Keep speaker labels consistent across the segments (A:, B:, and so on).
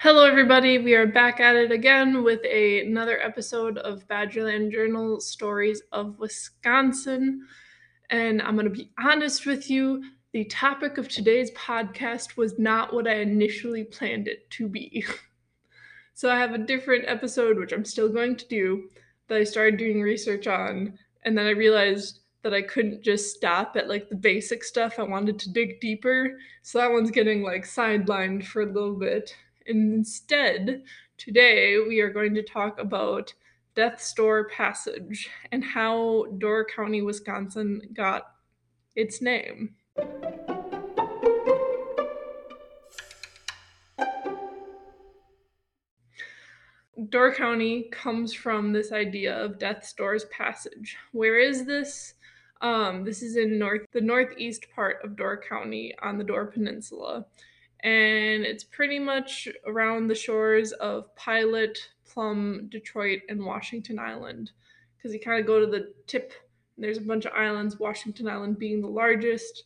A: Hello, everybody. We are back at it again with a, another episode of Badgerland Journal Stories of Wisconsin. And I'm going to be honest with you the topic of today's podcast was not what I initially planned it to be. so I have a different episode, which I'm still going to do, that I started doing research on. And then I realized that I couldn't just stop at like the basic stuff. I wanted to dig deeper. So that one's getting like sidelined for a little bit. Instead, today we are going to talk about Death's Door Passage and how Door County, Wisconsin got its name. Door County comes from this idea of Death's Door's Passage. Where is this? Um, this is in north the northeast part of Door County on the Door Peninsula and it's pretty much around the shores of Pilot, Plum, Detroit, and Washington Island. Because you kind of go to the tip, there's a bunch of islands, Washington Island being the largest.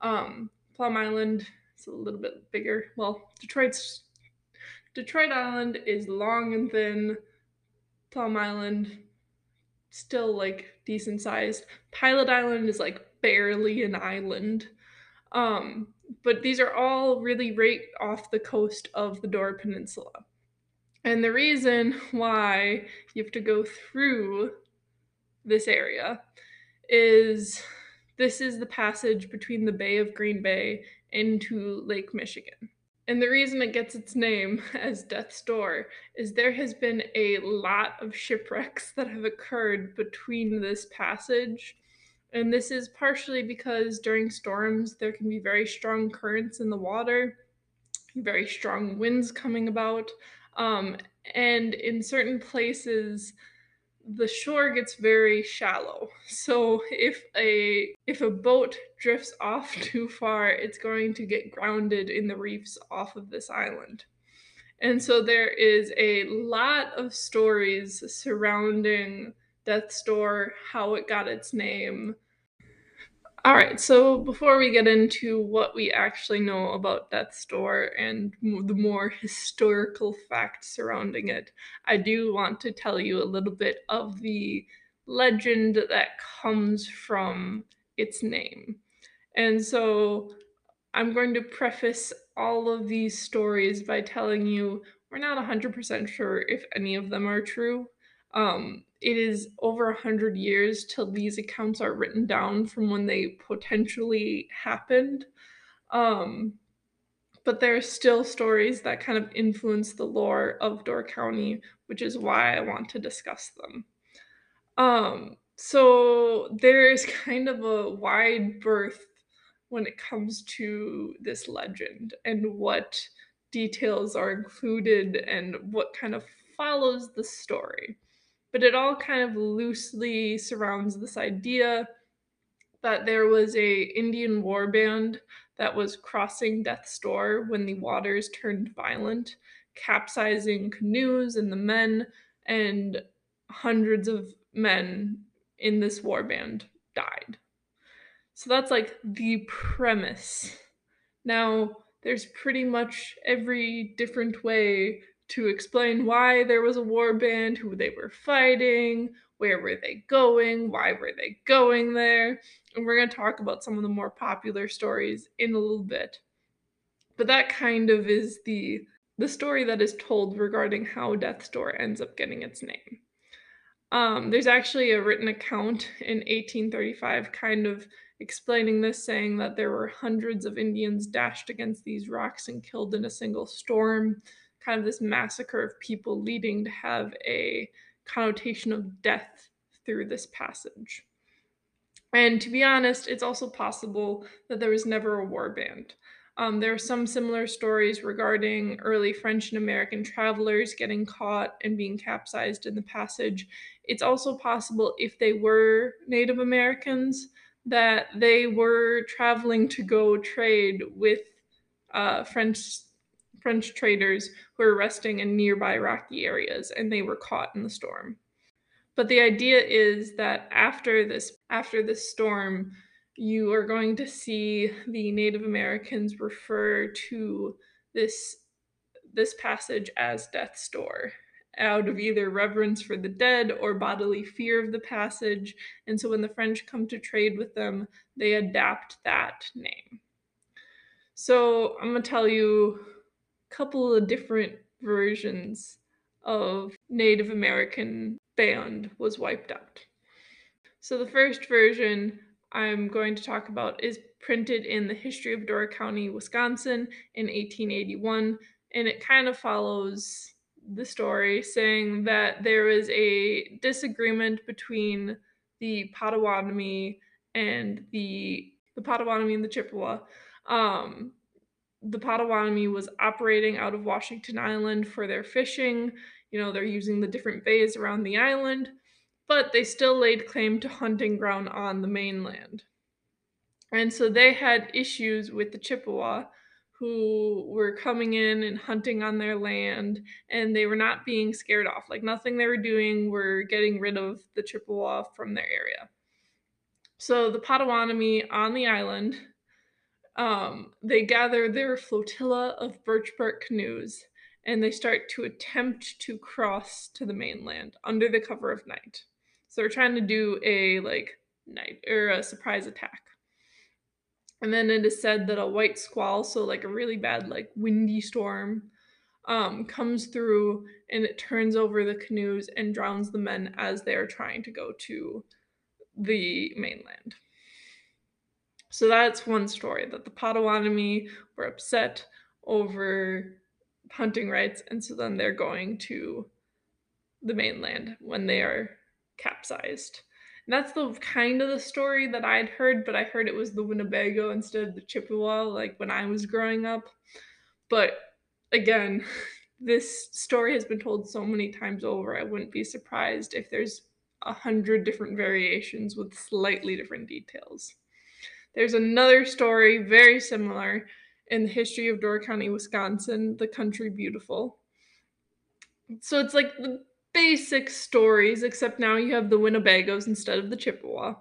A: Um, Plum Island is a little bit bigger. Well, Detroit's Detroit Island is long and thin. Plum Island still like decent sized. Pilot Island is like barely an island. Um, but these are all really right off the coast of the Door Peninsula. And the reason why you have to go through this area is this is the passage between the Bay of Green Bay into Lake Michigan. And the reason it gets its name as Death's Door is there has been a lot of shipwrecks that have occurred between this passage and this is partially because during storms, there can be very strong currents in the water, very strong winds coming about. Um, and in certain places, the shore gets very shallow. So if a if a boat drifts off too far, it's going to get grounded in the reefs off of this island. And so there is a lot of stories surrounding Death's Door, how it got its name, all right, so before we get into what we actually know about Death's Door and the more historical facts surrounding it, I do want to tell you a little bit of the legend that comes from its name. And so I'm going to preface all of these stories by telling you we're not 100% sure if any of them are true. Um, it is over a hundred years till these accounts are written down from when they potentially happened. Um, but there are still stories that kind of influence the lore of Door County, which is why I want to discuss them. Um, so there's kind of a wide berth when it comes to this legend and what details are included and what kind of follows the story but it all kind of loosely surrounds this idea that there was a Indian war band that was crossing Death's Door when the waters turned violent, capsizing canoes and the men, and hundreds of men in this war band died. So that's like the premise. Now, there's pretty much every different way to explain why there was a war band, who they were fighting, where were they going, why were they going there. And we're going to talk about some of the more popular stories in a little bit. But that kind of is the the story that is told regarding how Death's Door ends up getting its name. Um, there's actually a written account in 1835 kind of explaining this, saying that there were hundreds of Indians dashed against these rocks and killed in a single storm kind of this massacre of people leading to have a connotation of death through this passage. And to be honest, it's also possible that there was never a war band. Um, there are some similar stories regarding early French and American travelers getting caught and being capsized in the passage. It's also possible, if they were Native Americans, that they were traveling to go trade with uh, French French traders who were resting in nearby rocky areas and they were caught in the storm. But the idea is that after this after this storm, you are going to see the Native Americans refer to this this passage as death's door out of either reverence for the dead or bodily fear of the passage. And so when the French come to trade with them, they adapt that name. So I'm going to tell you couple of different versions of Native American band was wiped out. So the first version I'm going to talk about is printed in the History of Door County, Wisconsin in 1881, and it kind of follows the story saying that there was a disagreement between the Potawatomi and the the Potawatomi and the Chippewa. Um, the Potawatomi was operating out of Washington Island for their fishing. You know, they're using the different bays around the island, but they still laid claim to hunting ground on the mainland. And so they had issues with the Chippewa who were coming in and hunting on their land and they were not being scared off. Like nothing they were doing were getting rid of the Chippewa from their area. So the Potawatomi on the island, um, they gather their flotilla of birch bark canoes and they start to attempt to cross to the mainland under the cover of night. So they're trying to do a like night or a surprise attack. And then it is said that a white squall, so like a really bad, like windy storm, um, comes through and it turns over the canoes and drowns the men as they are trying to go to the mainland. So that's one story that the Potawatomi were upset over hunting rights, and so then they're going to the mainland when they are capsized. And that's the kind of the story that I'd heard, but I heard it was the Winnebago instead of the Chippewa, like when I was growing up. But again, this story has been told so many times over, I wouldn't be surprised if there's a hundred different variations with slightly different details. There's another story very similar in the history of Door County, Wisconsin, the country beautiful. So it's like the basic stories, except now you have the Winnebagos instead of the Chippewa.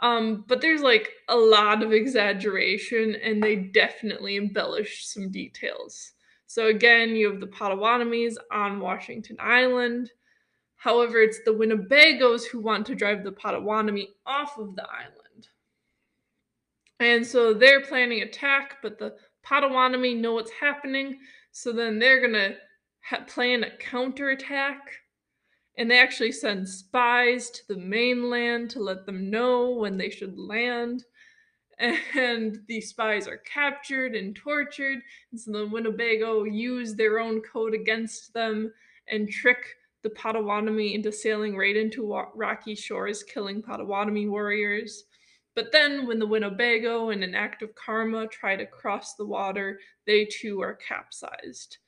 A: Um, but there's like a lot of exaggeration, and they definitely embellish some details. So again, you have the Potawatomis on Washington Island. However, it's the Winnebagos who want to drive the Potawatomi off of the island. And so they're planning attack, but the Potawatomi know what's happening. So then they're going to ha- plan a counterattack and they actually send spies to the mainland to let them know when they should land. And the spies are captured and tortured. And so the Winnebago use their own code against them and trick the Potawatomi into sailing right into rocky shores, killing Potawatomi warriors. But then, when the Winnebago, in an act of karma, try to cross the water, they too are capsized.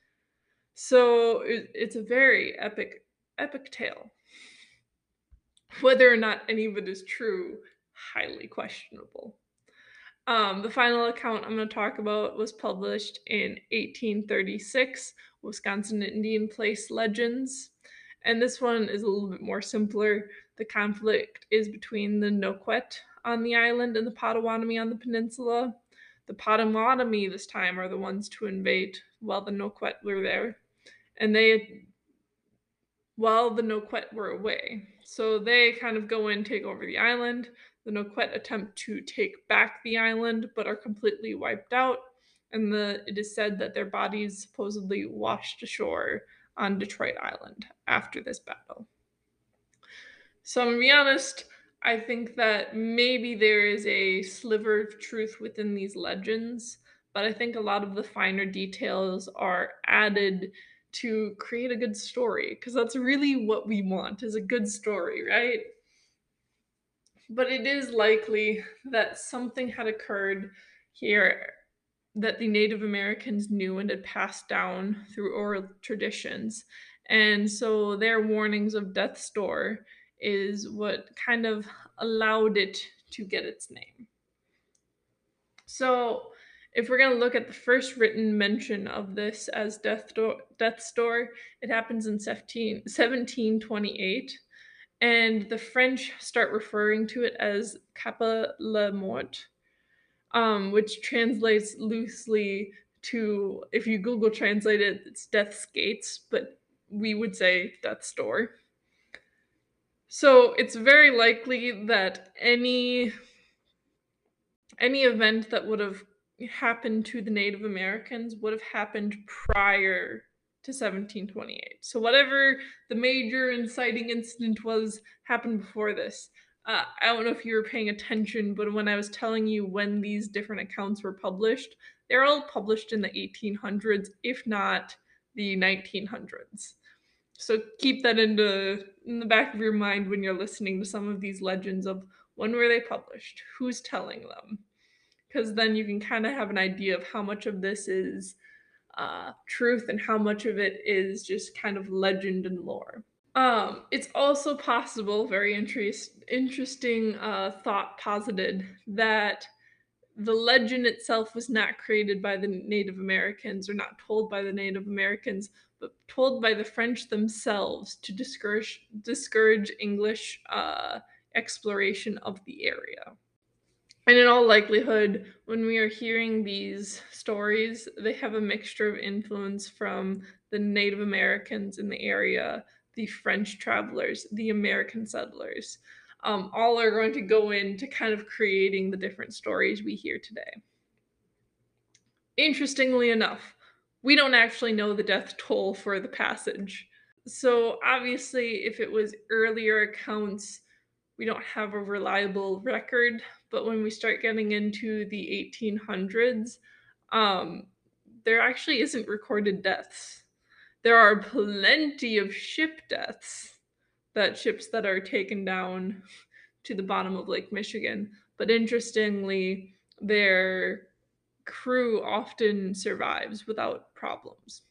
A: So it's a very epic epic tale. Whether or not any of it is true, highly questionable. Um, the final account I'm going to talk about was published in 1836, Wisconsin Indian Place Legends. And this one is a little bit more simpler. The conflict is between the Noquet on the island and the Potawatomi on the peninsula. The Potawatomi this time are the ones to invade while the Noquet were there. And they while the Noquet were away. So they kind of go in, take over the island. The Noquet attempt to take back the island, but are completely wiped out. And the, it is said that their bodies supposedly washed ashore on Detroit Island after this battle. So I'm gonna be honest, I think that maybe there is a sliver of truth within these legends, but I think a lot of the finer details are added to create a good story because that's really what we want is a good story, right? But it is likely that something had occurred here that the Native Americans knew and had passed down through oral traditions. And so their warnings of death's door is what kind of allowed it to get its name. So if we're going to look at the first written mention of this as death door, death's door, it happens in 17, 1728. And the French start referring to it as Cap a la Mort, um, which translates loosely to if you Google translate it, it's Death's Gates, but we would say Death's Door. So it's very likely that any any event that would have happened to the Native Americans would have happened prior to 1728. So whatever the major inciting incident was happened before this. Uh, I don't know if you were paying attention, but when I was telling you when these different accounts were published, they're all published in the 1800s, if not the 1900s. So keep that into in the back of your mind when you're listening to some of these legends of when were they published, who's telling them, because then you can kind of have an idea of how much of this is uh, truth and how much of it is just kind of legend and lore. Um, it's also possible, very interest, interesting uh, thought posited, that the legend itself was not created by the Native Americans or not told by the Native Americans, but told by the French themselves to discourage discourage English uh, exploration of the area. And in all likelihood, when we are hearing these stories, they have a mixture of influence from the Native Americans in the area, the French travelers, the American settlers. Um, all are going to go into kind of creating the different stories we hear today. Interestingly enough, we don't actually know the death toll for the passage. So, obviously, if it was earlier accounts, we don't have a reliable record. But when we start getting into the 1800s, um, there actually isn't recorded deaths. There are plenty of ship deaths, that ships that are taken down to the bottom of Lake Michigan. But interestingly, their crew often survives without problems.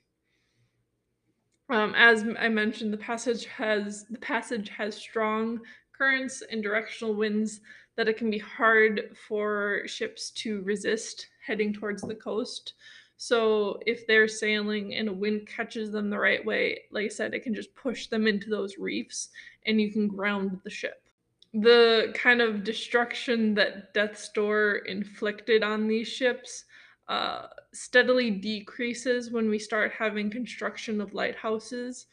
A: Um, as I mentioned, the passage has the passage has strong currents and directional winds that it can be hard for ships to resist heading towards the coast. So if they're sailing and a wind catches them the right way, like I said, it can just push them into those reefs and you can ground the ship. The kind of destruction that Death's Door inflicted on these ships uh, steadily decreases when we start having construction of lighthouses.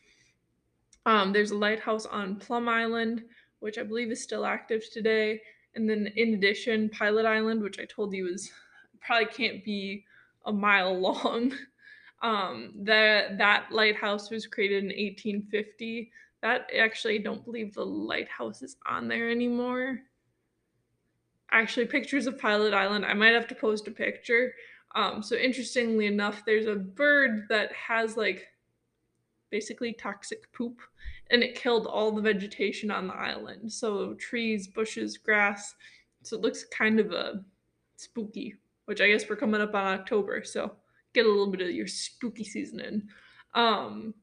A: Um, there's a lighthouse on Plum Island, which I believe is still active today. And then, in addition, Pilot Island, which I told you is probably can't be a mile long. Um, that that lighthouse was created in 1850. That actually, I don't believe the lighthouse is on there anymore. Actually, pictures of Pilot Island. I might have to post a picture. Um, so interestingly enough, there's a bird that has like basically toxic poop, and it killed all the vegetation on the island. So trees, bushes, grass. So it looks kind of a uh, spooky which I guess we're coming up on October, so get a little bit of your spooky season in. Um,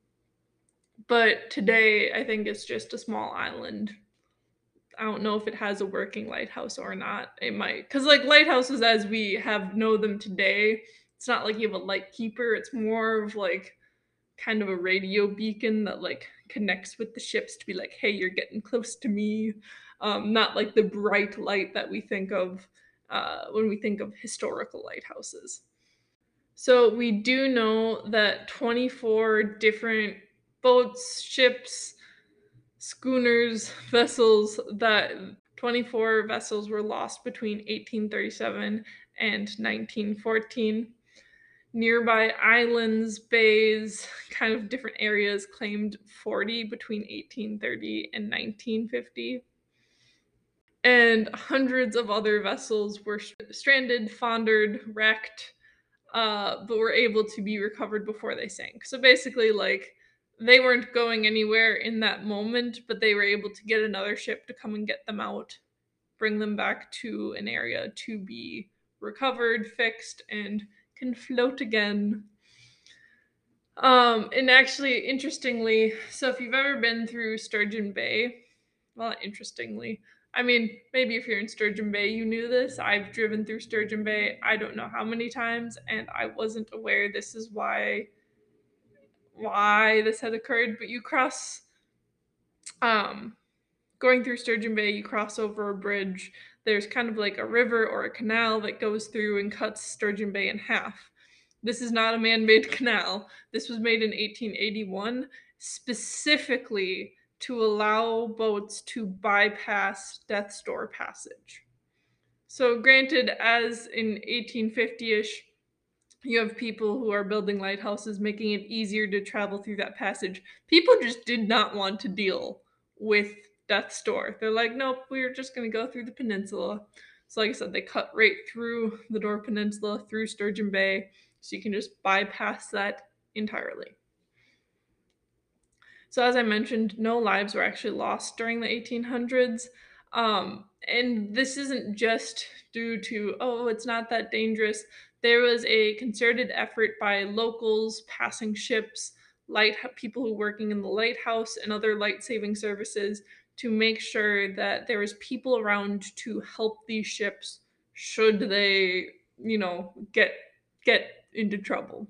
A: but today, I think it's just a small island. I don't know if it has a working lighthouse or not. It might, because like lighthouses as we have know them today, it's not like you have a light keeper. It's more of like kind of a radio beacon that like connects with the ships to be like, hey, you're getting close to me. Um, not like the bright light that we think of uh, when we think of historical lighthouses. So we do know that 24 different boats, ships, schooners, vessels that 24 vessels were lost between 1837 and 1914. Nearby islands, bays, kind of different areas claimed 40 between 1830 and 1950 and hundreds of other vessels were stranded, foundered, wrecked, uh, but were able to be recovered before they sank. So basically, like they weren't going anywhere in that moment, but they were able to get another ship to come and get them out, bring them back to an area to be recovered, fixed, and can float again. Um, and actually, interestingly, so if you've ever been through Sturgeon Bay, well, interestingly, I mean, maybe if you're in Sturgeon Bay, you knew this. I've driven through Sturgeon Bay, I don't know how many times, and I wasn't aware this is why why this had occurred. But you cross, um, going through Sturgeon Bay, you cross over a bridge. There's kind of like a river or a canal that goes through and cuts Sturgeon Bay in half. This is not a man made canal. This was made in 1881 specifically to allow boats to bypass Death's Door Passage. So, granted, as in 1850 ish, you have people who are building lighthouses, making it easier to travel through that passage. People just did not want to deal with Death's Door. They're like, nope, we're just going to go through the peninsula. So, like I said, they cut right through the Door Peninsula, through Sturgeon Bay, so you can just bypass that entirely. So, as I mentioned, no lives were actually lost during the 1800s. Um, and this isn't just due to, oh, it's not that dangerous. There was a concerted effort by locals, passing ships, light people who working in the lighthouse and other light saving services to make sure that there was people around to help these ships should they, you know, get get into trouble.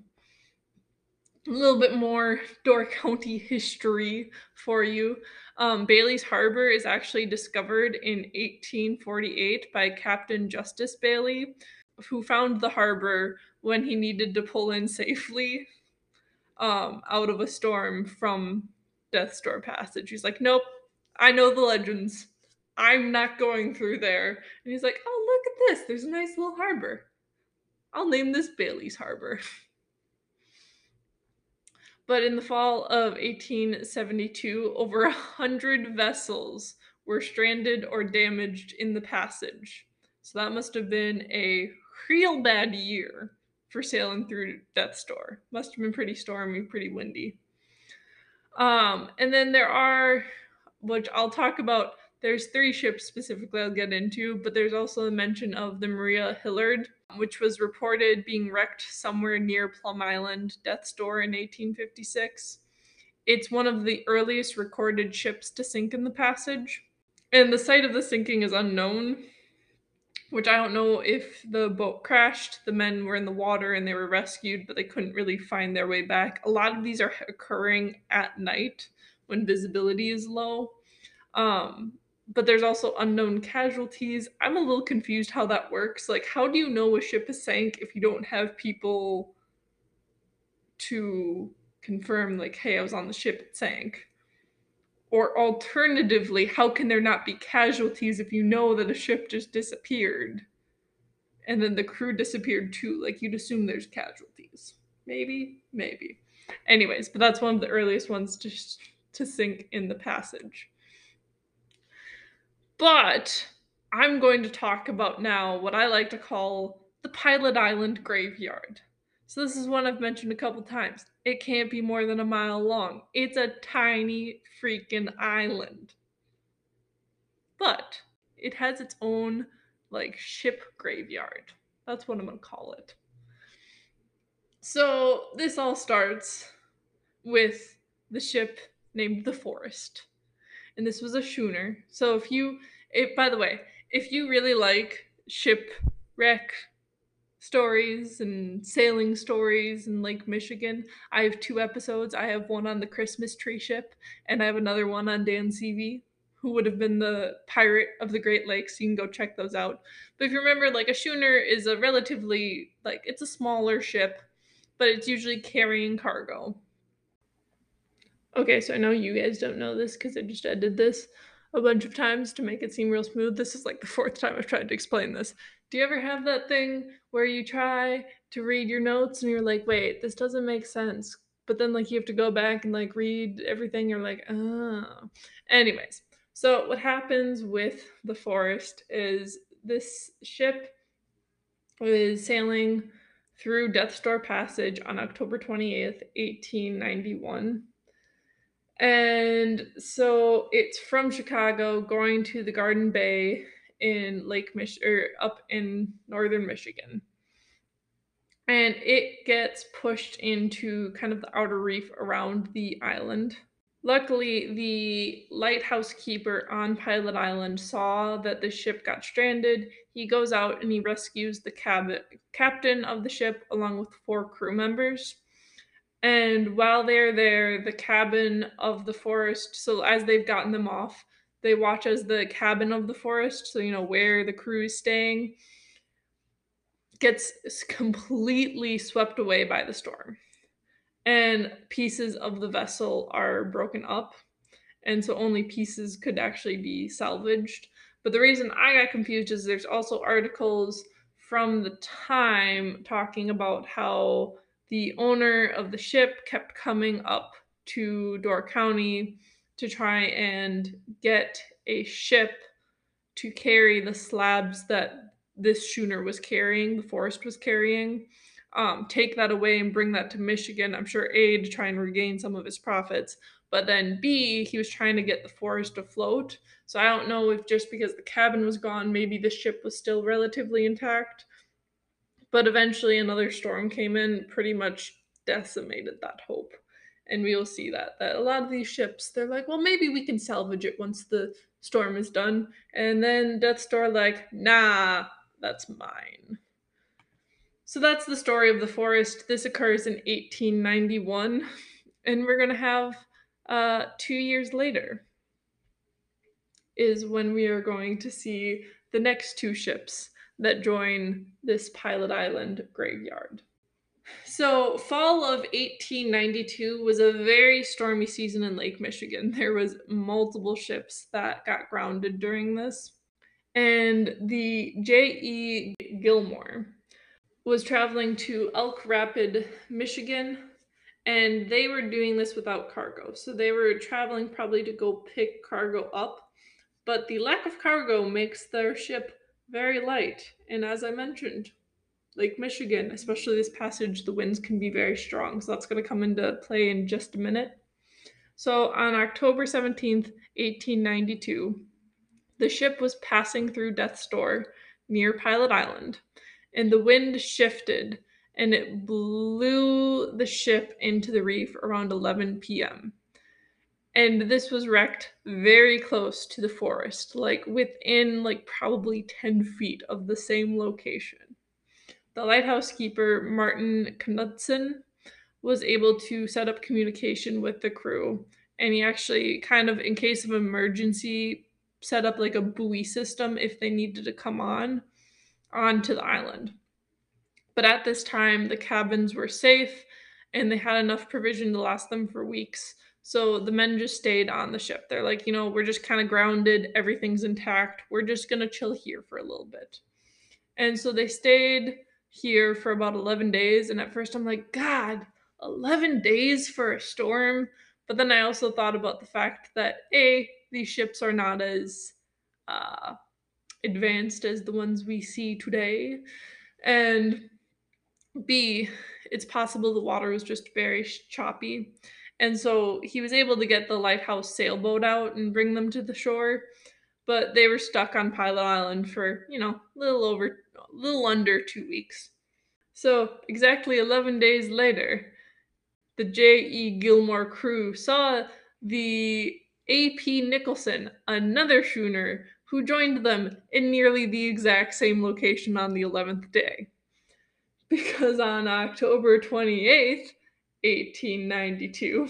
A: A little bit more Door County history for you. Um, Bailey's Harbor is actually discovered in 1848 by Captain Justice Bailey, who found the harbor when he needed to pull in safely um, out of a storm from Death's Door Passage. He's like, nope, I know the legends. I'm not going through there. And he's like, oh, look at this. There's a nice little harbor. I'll name this Bailey's Harbor. but in the fall of 1872, over a hundred vessels were stranded or damaged in the passage. So that must have been a real bad year for sailing through Death's Door. Must have been pretty stormy, pretty windy. Um, and then there are, which I'll talk about. There's three ships specifically I'll get into, but there's also a mention of the Maria Hilliard, which was reported being wrecked somewhere near Plum Island, Death's Door in 1856. It's one of the earliest recorded ships to sink in the passage, and the site of the sinking is unknown which I don't know if the boat crashed, the men were in the water and they were rescued, but they couldn't really find their way back. A lot of these are occurring at night when visibility is low. Um, but there's also unknown casualties. I'm a little confused how that works. Like, how do you know a ship is sank if you don't have people to confirm, like, hey, I was on the ship, it sank? Or alternatively, how can there not be casualties if you know that a ship just disappeared and then the crew disappeared too? Like you'd assume there's casualties. Maybe, maybe. Anyways, but that's one of the earliest ones to to sink in the passage. But I'm going to talk about now what I like to call the Pilot Island Graveyard. So this is one I've mentioned a couple times. It can't be more than a mile long. It's a tiny freaking island. But it has its own like ship graveyard. That's what I'm going to call it. So this all starts with the ship named the Forest. And this was a schooner. So if you it by the way, if you really like shipwreck stories and sailing stories in Lake Michigan. I have two episodes. I have one on the Christmas tree ship, and I have another one on Dan Seavey, who would have been the pirate of the Great Lakes. You can go check those out. But if you remember, like a schooner is a relatively like it's a smaller ship, but it's usually carrying cargo. Okay, so I know you guys don't know this because I just edited this a bunch of times to make it seem real smooth. This is like the fourth time I've tried to explain this. Do you ever have that thing where you try to read your notes and you're like, wait, this doesn't make sense? But then like you have to go back and like read everything. You're like, oh. Anyways, so what happens with the forest is this ship is sailing through Death's Door Passage on October 28th, 1891. And so it's from Chicago going to the Garden Bay in Lake Mich or up in northern Michigan. And it gets pushed into kind of the outer reef around the island. Luckily, the lighthouse keeper on Pilot Island saw that the ship got stranded. He goes out and he rescues the cabin, captain of the ship along with four crew members. And while they're there, the cabin of the forest, so as they've gotten them off, they watch as the cabin of the forest, so you know where the crew is staying, gets completely swept away by the storm. And pieces of the vessel are broken up. And so only pieces could actually be salvaged. But the reason I got confused is there's also articles from the time talking about how the owner of the ship kept coming up to Door County to try and get a ship to carry the slabs that this schooner was carrying, the Forest was carrying, um, take that away and bring that to Michigan. I'm sure A, to try and regain some of his profits, but then B, he was trying to get the Forest afloat. So I don't know if just because the cabin was gone, maybe the ship was still relatively intact. But eventually another storm came in, pretty much decimated that hope. And we will see that that a lot of these ships, they're like, well, maybe we can salvage it once the storm is done. And then Death's Door like, nah, that's mine. So that's the story of the forest. This occurs in 1891, and we're gonna have uh, two years later is when we are going to see the next two ships that join this Pilot Island graveyard. So, fall of 1892 was a very stormy season in Lake Michigan. There was multiple ships that got grounded during this. And the J.E. Gilmore was traveling to Elk Rapid, Michigan, and they were doing this without cargo. So they were traveling probably to go pick cargo up, but the lack of cargo makes their ship very light. And as I mentioned, Lake Michigan, especially this passage, the winds can be very strong. So that's going to come into play in just a minute. So on October 17th, 1892, the ship was passing through Death's Door near Pilot Island, and the wind shifted and it blew the ship into the reef around 11 p.m. And this was wrecked very close to the forest, like within like probably 10 feet of the same location. The lighthouse keeper, Martin Knudsen, was able to set up communication with the crew. And he actually, kind of in case of emergency, set up like a buoy system if they needed to come on onto the island. But at this time, the cabins were safe and they had enough provision to last them for weeks. So the men just stayed on the ship. They're like, you know, we're just kind of grounded, everything's intact. We're just going to chill here for a little bit. And so they stayed here for about 11 days. And at first, I'm like, God, 11 days for a storm. But then I also thought about the fact that A, these ships are not as uh, advanced as the ones we see today. And B, it's possible the water was just very choppy. And so he was able to get the lighthouse sailboat out and bring them to the shore, but they were stuck on Pilot Island for, you know, a little over, a little under two weeks. So, exactly 11 days later, the J.E. Gilmore crew saw the A.P. Nichols, another schooner, who joined them in nearly the exact same location on the 11th day because on October 28th, 1892,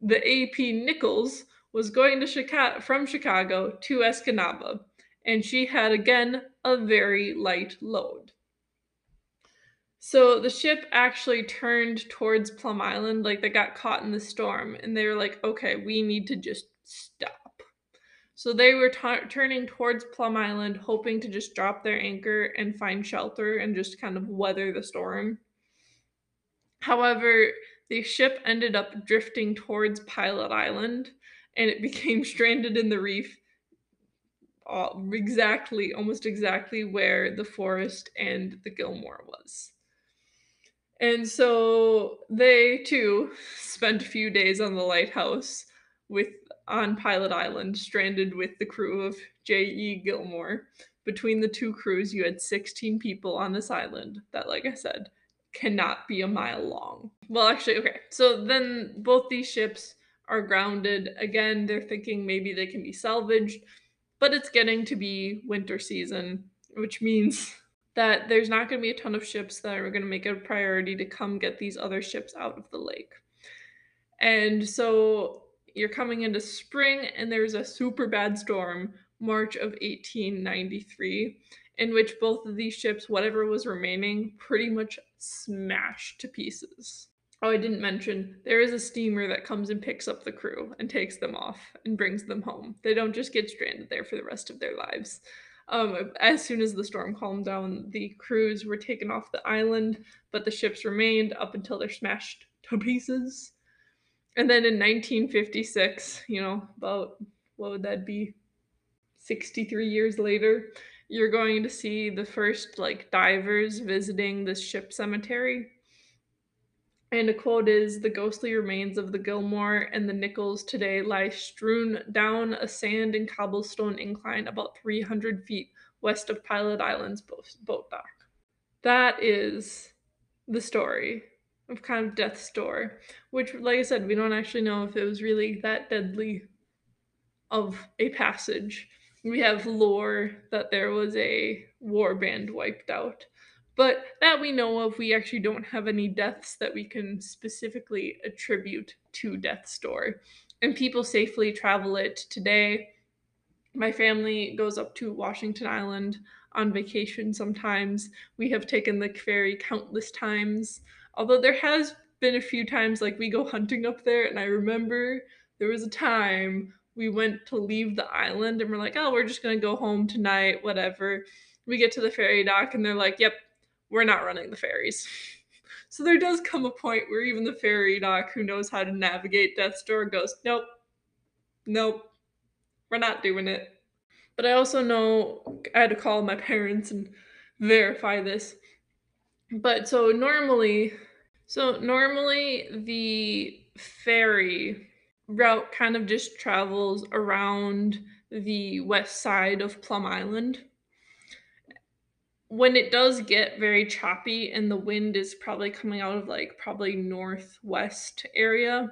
A: the AP Nichols was going to Chicago from Chicago to Escanaba, and she had again a very light load. So the ship actually turned towards Plum Island, like they got caught in the storm, and they were like, okay, we need to just stop. So they were t- turning towards Plum Island, hoping to just drop their anchor and find shelter and just kind of weather the storm. However, the ship ended up drifting towards Pilot Island and it became stranded in the reef exactly, almost exactly where the forest and the Gilmore was. And so they too spent a few days on the lighthouse with on Pilot Island, stranded with the crew of J.E. Gilmore. Between the two crews, you had 16 people on this island that, like I said, cannot be a mile long. Well, actually, okay. So then both these ships are grounded. Again, they're thinking maybe they can be salvaged, but it's getting to be winter season, which means that there's not going to be a ton of ships that are going to make it a priority to come get these other ships out of the lake. And so you're coming into spring and there's a super bad storm march of 1893 in which both of these ships, whatever was remaining, pretty much smashed to pieces. Oh, I didn't mention there is a steamer that comes and picks up the crew and takes them off and brings them home. They don't just get stranded there for the rest of their lives. Um, as soon as the storm calmed down, the crews were taken off the island, but the ships remained up until they're smashed to pieces. And then in 1956, you know, about what would that be? 63 years later, you're going to see the first like divers visiting this ship cemetery and a quote is The ghostly remains of the Gilmore and the Nichols today lie strewn down a sand and cobblestone incline about 300 feet west of Pilot Island's boat dock. That is the story of kind of Death's Door, which, like I said, we don't actually know if it was really that deadly of a passage. We have lore that there was a war band wiped out. But that we know of, we actually don't have any deaths that we can specifically attribute to Death's Door. And people safely travel it today. My family goes up to Washington Island on vacation sometimes. We have taken the ferry countless times. Although there has been a few times like we go hunting up there and I remember there was a time we went to leave the island and we're like, "Oh, we're just going to go home tonight, whatever." We get to the ferry dock and they're like, "Yep, we're not running the ferries. So there does come a point where even the ferry dock who knows how to navigate Death's Door goes, nope, nope, we're not doing it. But I also know I had to call my parents and verify this. But so normally, so normally the ferry route kind of just travels around the west side of Plum Island. When it does get very choppy and the wind is probably coming out of like probably northwest area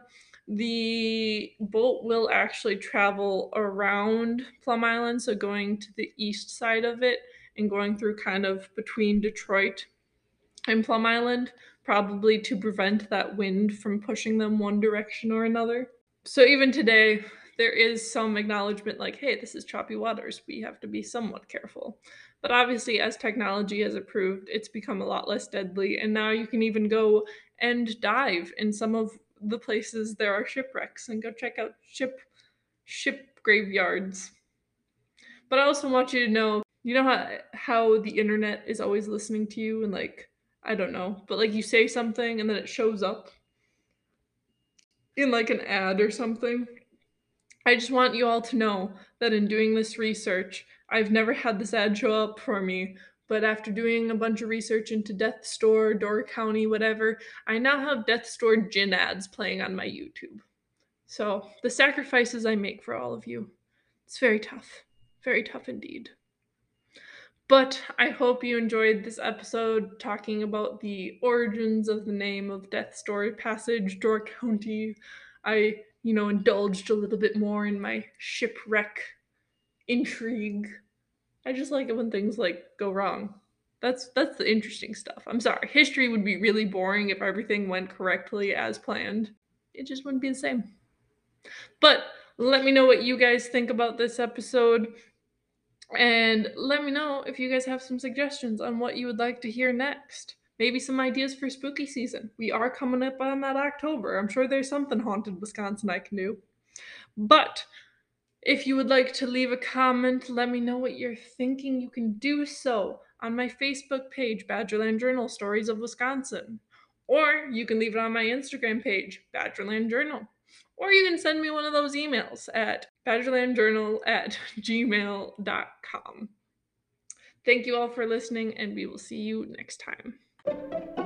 A: the boat will actually travel around plum island so going to the east side of it and going through kind of between detroit and plum island probably to prevent that wind from pushing them one direction or another so even today there is some acknowledgement like hey this is choppy waters we have to be somewhat careful but obviously, as technology has improved, it's become a lot less deadly. And now you can even go and dive in some of the places there are shipwrecks and go check out ship ship graveyards. But I also want you to know, you know how how the internet is always listening to you and like I don't know, but like you say something and then it shows up in like an ad or something. I just want you all to know that in doing this research, I've never had this ad show up for me, but after doing a bunch of research into Death Store, Door County, whatever, I now have Death's Door gin ads playing on my YouTube. So, the sacrifices I make for all of you, it's very tough. Very tough indeed. But I hope you enjoyed this episode talking about the origins of the name of Death's Door Passage, Door County. I, you know, indulged a little bit more in my shipwreck intrigue. I just like it when things like go wrong. That's that's the interesting stuff. I'm sorry. History would be really boring if everything went correctly as planned. It just wouldn't be the same. But let me know what you guys think about this episode. And let me know if you guys have some suggestions on what you would like to hear next. Maybe some ideas for spooky season. We are coming up on that October. I'm sure there's something haunted Wisconsin I can do. But if you would like to leave a comment, let me know what you're thinking. You can do so on my Facebook page, Badgerland Journal Stories of Wisconsin. Or you can leave it on my Instagram page, Badgerland Journal. Or you can send me one of those emails at badgerlandjournal at gmail.com. Thank you all for listening, and we will see you next time.